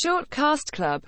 Shortcast Club.